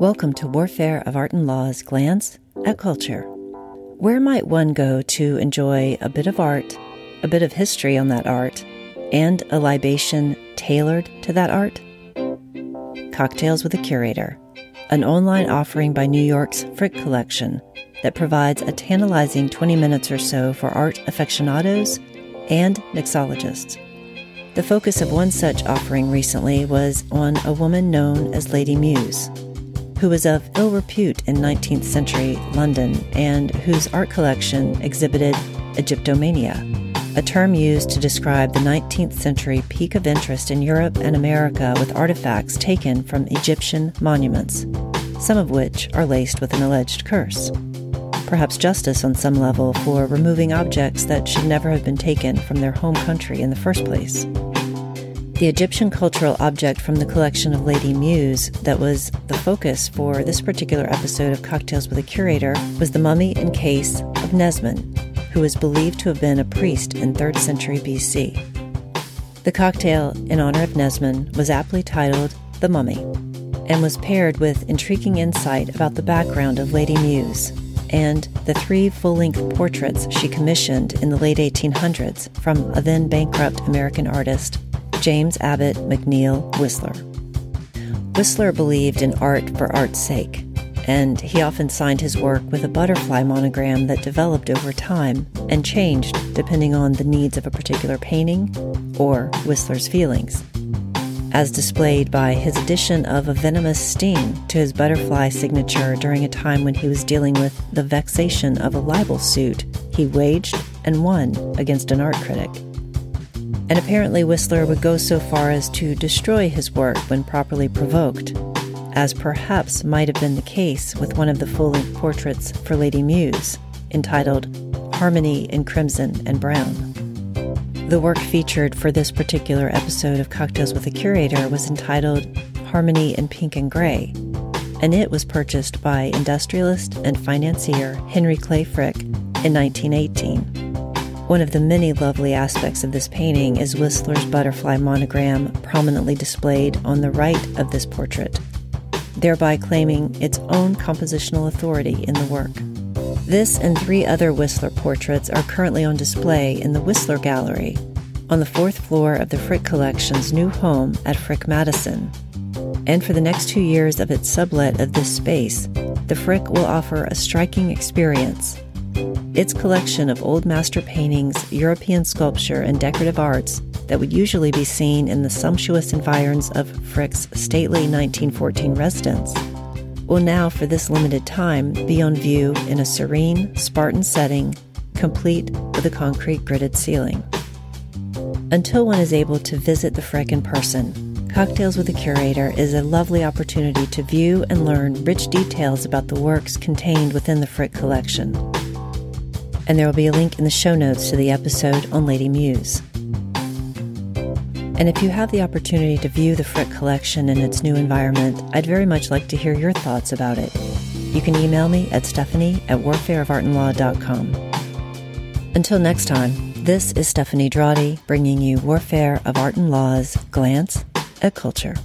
Welcome to Warfare of Art and Law's Glance at Culture. Where might one go to enjoy a bit of art, a bit of history on that art, and a libation tailored to that art? Cocktails with a Curator, an online offering by New York's Frick Collection that provides a tantalizing 20 minutes or so for art aficionados and mixologists. The focus of one such offering recently was on a woman known as Lady Meux who was of ill repute in 19th century London and whose art collection exhibited Egyptomania, a term used to describe the 19th century peak of interest in Europe and America with artifacts taken from Egyptian monuments, some of which are laced with an alleged curse. Perhaps justice on some level for removing objects that should never have been taken from their home country in the first place. The Egyptian cultural object from the collection of Lady Meux that was the focus for this particular episode of Cocktails with a Curator was the mummy in case of Nesmin, who is believed to have been a priest in 3rd century BC. The cocktail in honor of Nesmin was aptly titled The Mummy and was paired with intriguing insight about the background of Lady Meux and the three full length portraits she commissioned in the late 1800s from a then bankrupt American artist James Abbott McNeill Whistler. Whistler believed in art for art's sake, and he often signed his work with a butterfly monogram that developed over time and changed depending on the needs of a particular painting or Whistler's feelings. As displayed by his addition of a venomous sting to his butterfly signature during a time when he was dealing with the vexation of a libel suit he waged and won against an art critic and apparently Whistler would go so far as to destroy his work when properly provoked, as perhaps might have been the case with one of the full length portraits for Lady Meux, entitled Harmony in Crimson and Brown. The work featured for this particular episode of Cocktails with a Curator was entitled Harmony in Pink and Gray, and it was purchased by industrialist and financier Henry Clay Frick in 1918. One of the many lovely aspects of this painting is Whistler's butterfly monogram prominently displayed on the right of this portrait, thereby claiming its own compositional authority in the work. This and three other Whistler portraits are currently on display in the Whistler Gallery on the fourth floor of the Frick Collection's new home at Frick Madison. And for the next two years of its sublet of this space, the Frick will offer a striking experience its collection of old master paintings, European sculpture, and decorative arts that would usually be seen in the sumptuous environs of Frick's stately 1914 residence will now, for this limited time, be on view in a serene, Spartan setting, complete with a concrete gridded ceiling. Until one is able to visit the Frick in person, Cocktails with a Curator is a lovely opportunity to view and learn rich details about the works contained within the Frick collection and there will be a link in the show notes to the episode on Lady Meux. And if you have the opportunity to view the Frick collection in its new environment, I'd very much like to hear your thoughts about it. You can email me at stephanie at warfareofartandlaw.com. Until next time, this is Stephanie Drawdy bringing you Warfare of Art and Law's Glance at Culture.